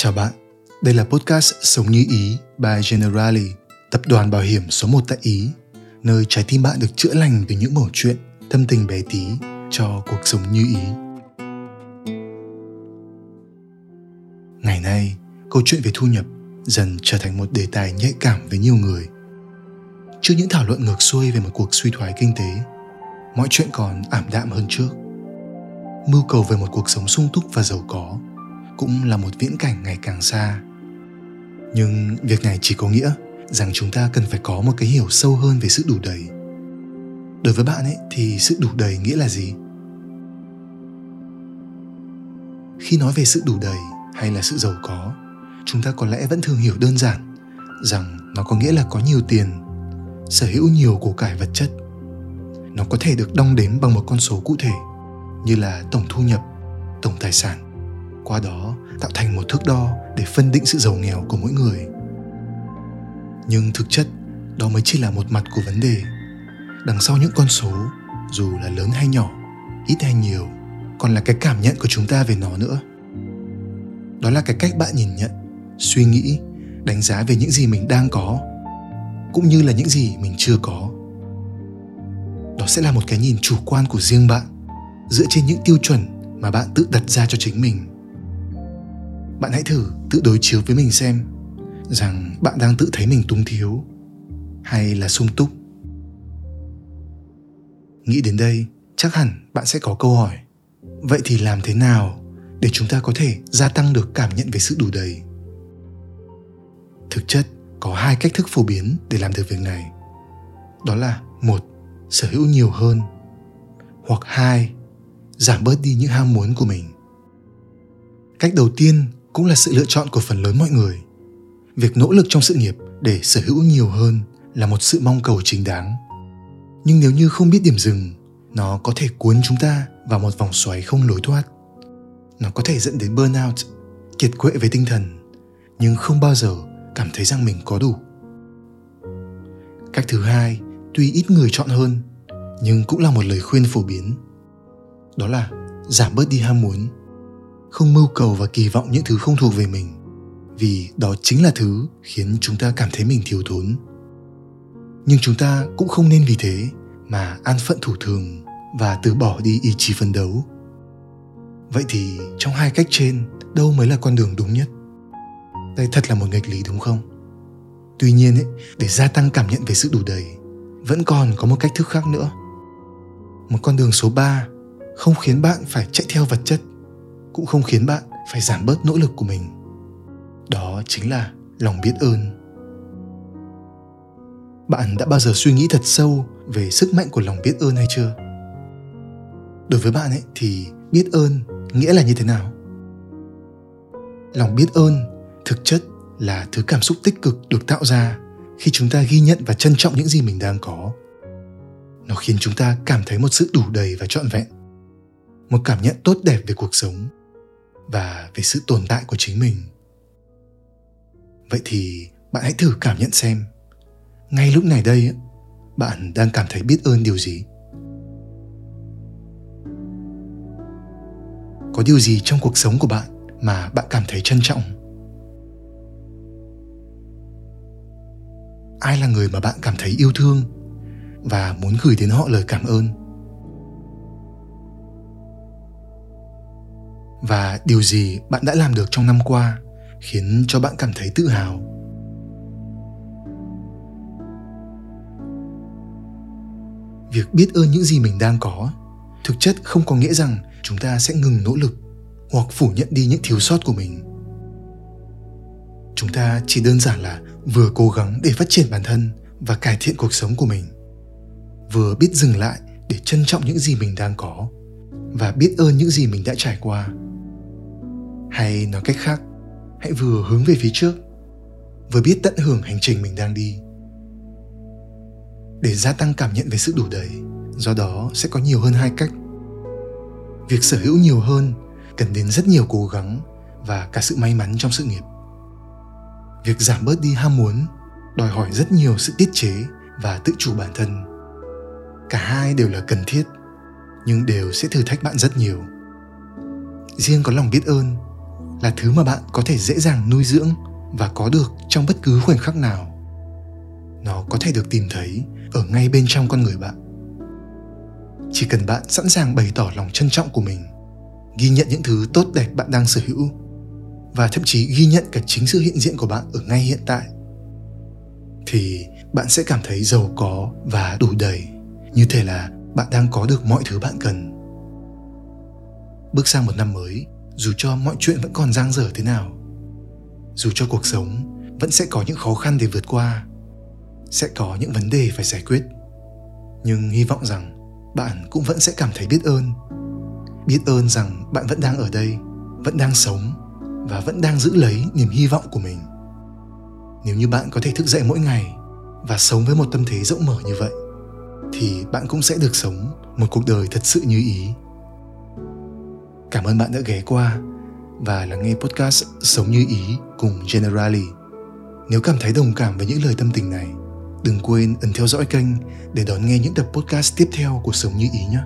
Chào bạn, đây là podcast Sống như Ý by Generali, tập đoàn bảo hiểm số 1 tại Ý, nơi trái tim bạn được chữa lành từ những mẩu chuyện, tâm tình bé tí cho cuộc sống như ý. Ngày nay, câu chuyện về thu nhập dần trở thành một đề tài nhạy cảm với nhiều người. Trước những thảo luận ngược xuôi về một cuộc suy thoái kinh tế, mọi chuyện còn ảm đạm hơn trước. Mưu cầu về một cuộc sống sung túc và giàu có cũng là một viễn cảnh ngày càng xa. Nhưng việc này chỉ có nghĩa rằng chúng ta cần phải có một cái hiểu sâu hơn về sự đủ đầy. Đối với bạn ấy, thì sự đủ đầy nghĩa là gì? Khi nói về sự đủ đầy hay là sự giàu có, chúng ta có lẽ vẫn thường hiểu đơn giản rằng nó có nghĩa là có nhiều tiền, sở hữu nhiều của cải vật chất. Nó có thể được đong đếm bằng một con số cụ thể như là tổng thu nhập, tổng tài sản qua đó tạo thành một thước đo để phân định sự giàu nghèo của mỗi người. Nhưng thực chất, đó mới chỉ là một mặt của vấn đề. Đằng sau những con số, dù là lớn hay nhỏ, ít hay nhiều, còn là cái cảm nhận của chúng ta về nó nữa. Đó là cái cách bạn nhìn nhận, suy nghĩ, đánh giá về những gì mình đang có, cũng như là những gì mình chưa có. Đó sẽ là một cái nhìn chủ quan của riêng bạn, dựa trên những tiêu chuẩn mà bạn tự đặt ra cho chính mình bạn hãy thử tự đối chiếu với mình xem rằng bạn đang tự thấy mình túng thiếu hay là sung túc. Nghĩ đến đây, chắc hẳn bạn sẽ có câu hỏi, vậy thì làm thế nào để chúng ta có thể gia tăng được cảm nhận về sự đủ đầy? Thực chất, có hai cách thức phổ biến để làm được việc này. Đó là một, sở hữu nhiều hơn, hoặc hai, giảm bớt đi những ham muốn của mình. Cách đầu tiên cũng là sự lựa chọn của phần lớn mọi người. Việc nỗ lực trong sự nghiệp để sở hữu nhiều hơn là một sự mong cầu chính đáng. Nhưng nếu như không biết điểm dừng, nó có thể cuốn chúng ta vào một vòng xoáy không lối thoát. Nó có thể dẫn đến burnout, kiệt quệ về tinh thần, nhưng không bao giờ cảm thấy rằng mình có đủ. Cách thứ hai, tuy ít người chọn hơn, nhưng cũng là một lời khuyên phổ biến. Đó là giảm bớt đi ham muốn không mưu cầu và kỳ vọng những thứ không thuộc về mình vì đó chính là thứ khiến chúng ta cảm thấy mình thiếu thốn. Nhưng chúng ta cũng không nên vì thế mà an phận thủ thường và từ bỏ đi ý chí phấn đấu. Vậy thì trong hai cách trên đâu mới là con đường đúng nhất? Đây thật là một nghịch lý đúng không? Tuy nhiên ấy, để gia tăng cảm nhận về sự đủ đầy vẫn còn có một cách thức khác nữa. Một con đường số 3 không khiến bạn phải chạy theo vật chất cũng không khiến bạn phải giảm bớt nỗ lực của mình. Đó chính là lòng biết ơn. Bạn đã bao giờ suy nghĩ thật sâu về sức mạnh của lòng biết ơn hay chưa? Đối với bạn ấy thì biết ơn nghĩa là như thế nào? Lòng biết ơn thực chất là thứ cảm xúc tích cực được tạo ra khi chúng ta ghi nhận và trân trọng những gì mình đang có. Nó khiến chúng ta cảm thấy một sự đủ đầy và trọn vẹn, một cảm nhận tốt đẹp về cuộc sống và về sự tồn tại của chính mình. Vậy thì bạn hãy thử cảm nhận xem, ngay lúc này đây bạn đang cảm thấy biết ơn điều gì? Có điều gì trong cuộc sống của bạn mà bạn cảm thấy trân trọng? Ai là người mà bạn cảm thấy yêu thương và muốn gửi đến họ lời cảm ơn? Và điều gì bạn đã làm được trong năm qua khiến cho bạn cảm thấy tự hào? Việc biết ơn những gì mình đang có, thực chất không có nghĩa rằng chúng ta sẽ ngừng nỗ lực hoặc phủ nhận đi những thiếu sót của mình. Chúng ta chỉ đơn giản là vừa cố gắng để phát triển bản thân và cải thiện cuộc sống của mình, vừa biết dừng lại để trân trọng những gì mình đang có và biết ơn những gì mình đã trải qua hay nói cách khác, hãy vừa hướng về phía trước, vừa biết tận hưởng hành trình mình đang đi. Để gia tăng cảm nhận về sự đủ đầy, do đó sẽ có nhiều hơn hai cách. Việc sở hữu nhiều hơn cần đến rất nhiều cố gắng và cả sự may mắn trong sự nghiệp. Việc giảm bớt đi ham muốn đòi hỏi rất nhiều sự tiết chế và tự chủ bản thân. Cả hai đều là cần thiết, nhưng đều sẽ thử thách bạn rất nhiều. Riêng có lòng biết ơn là thứ mà bạn có thể dễ dàng nuôi dưỡng và có được trong bất cứ khoảnh khắc nào. Nó có thể được tìm thấy ở ngay bên trong con người bạn. Chỉ cần bạn sẵn sàng bày tỏ lòng trân trọng của mình, ghi nhận những thứ tốt đẹp bạn đang sở hữu, và thậm chí ghi nhận cả chính sự hiện diện của bạn ở ngay hiện tại, thì bạn sẽ cảm thấy giàu có và đủ đầy, như thể là bạn đang có được mọi thứ bạn cần. Bước sang một năm mới dù cho mọi chuyện vẫn còn dang dở thế nào, dù cho cuộc sống vẫn sẽ có những khó khăn để vượt qua, sẽ có những vấn đề phải giải quyết. Nhưng hy vọng rằng bạn cũng vẫn sẽ cảm thấy biết ơn biết ơn rằng bạn vẫn đang ở đây, vẫn đang sống và vẫn đang giữ lấy niềm hy vọng của mình. Nếu như bạn có thể thức dậy mỗi ngày và sống với một tâm thế rộng mở như vậy, thì bạn cũng sẽ được sống một cuộc đời thật sự như ý cảm ơn bạn đã ghé qua và lắng nghe podcast sống như ý cùng generali nếu cảm thấy đồng cảm với những lời tâm tình này, đừng quên ấn theo dõi kênh để đón nghe những tập podcast tiếp theo của sống như ý nhé.